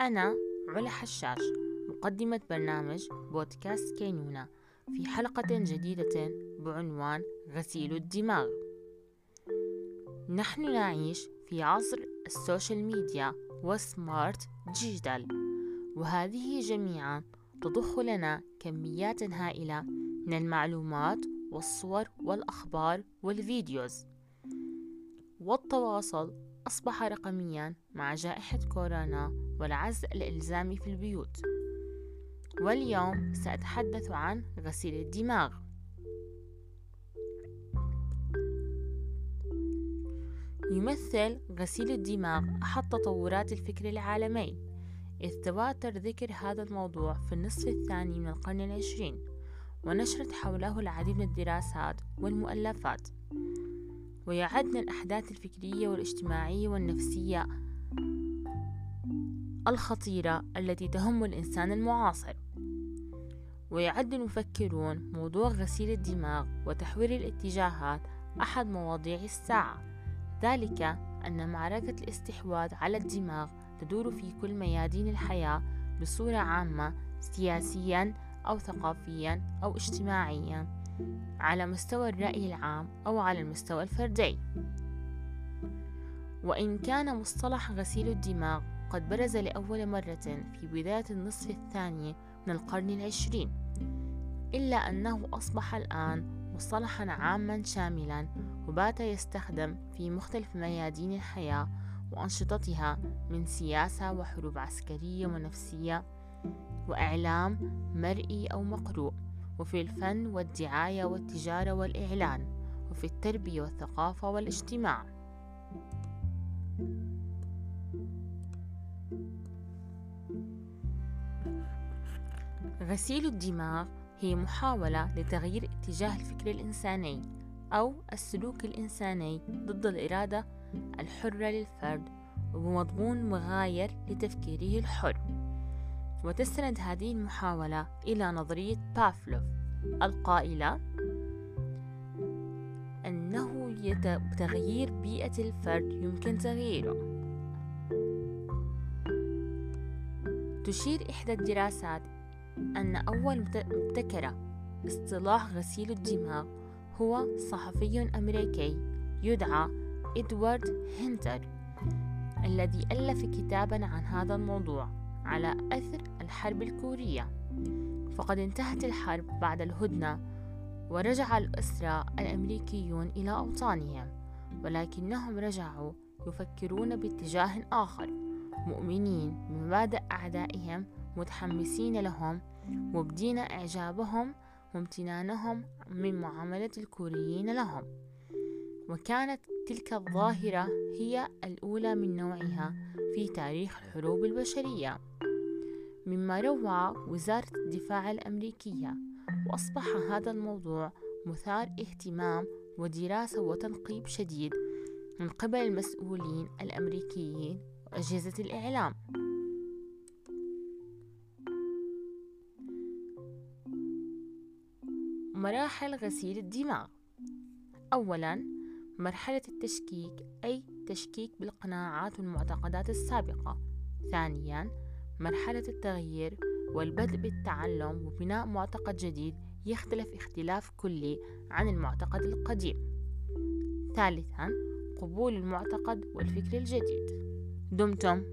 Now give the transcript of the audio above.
أنا علا حشاش مقدمة برنامج بودكاست كينونة في حلقة جديدة بعنوان غسيل الدماغ. نحن نعيش في عصر ال social media وال smart digital وهذه جميعا تضخ لنا كميات هائلة من المعلومات والصور والأخبار وال videos. والتواصل أصبح رقميا مع جائحة كورونا والعزل الإلزامي في البيوت. واليوم سأتحدث عن غسيل الدماغ. يمثل غسيل الدماغ أحد تطورات الفكر العالمي إذ تواتر ذكر هذا الموضوع في النصف الثاني من القرن العشرين ونشرت حوله العديد من الدراسات والمؤلفات. ويعد من الأحداث الفكرية والاجتماعية والنفسية الخطيرة التي تهم الإنسان المعاصر. ويعد المفكرون موضوع غسيل الدماغ وتحوير الاتجاهات أحد مواضيع الساعة. ذلك أن معركة الاستحواذ على الدماغ تدور في كل ميادين الحياة بصورة عامة سياسيا أو ثقافيا أو اجتماعيا على مستوى الرأي العام أو على المستوى الفردي. وإن كان مصطلح غسيل الدماغ قد برز لأول مرة في بداية النصف الثاني من القرن العشرين إلا أنه أصبح الآن مصطلحا عاما شاملا وبات يستخدم في مختلف ميادين الحياة وأنشطتها من سياسة وحروب عسكرية ونفسية وإعلام مرئي أو مقروء وفي الفن والدعاية والتجارة والإعلان وفي التربية والثقافة والاجتماع. غسيل الدماغ هي محاولة لتغيير اتجاه الفكر الإنساني أو السلوك الإنساني ضد الإرادة الحرة للفرد وبمضمون مغاير لتفكيره الحر. وتستند هذه المحاولة إلى نظرية بافلوف القائلة أنه بتغيير بيئة الفرد يمكن تغييره. تشير إحدى الدراسات أن أول مبتكرة اصطلاح غسيل الدماغ هو صحفي أمريكي يدعى إدوارد هنتر الذي ألف كتابا عن هذا الموضوع على أثر الحرب الكورية. فقد انتهت الحرب بعد الهدنة ورجع الأسرى الأمريكيون إلى أوطانهم ولكنهم رجعوا يفكرون باتجاه آخر. مؤمنين بمبادئ أعدائهم متحمسين لهم مبدين إعجابهم وامتنانهم من معاملة الكوريين لهم. وكانت تلك الظاهرة هي الأولى من نوعها في تاريخ الحروب البشرية. مما روى وزارة الدفاع الأمريكية وأصبح هذا الموضوع مثار اهتمام ودراسة وتنقيب شديد من قبل المسؤولين الأمريكيين وأجهزة الإعلام. مراحل غسيل الدماغ. أولا مرحلة التشكيك أي تشكيك بالقناعات والمعتقدات السابقة. ثانيا مرحلة التغيير والبدء بالتعلم وبناء معتقد جديد يختلف اختلاف كلي عن المعتقد القديم. ثالثا قبول المعتقد والفكر الجديد. Dum Tom.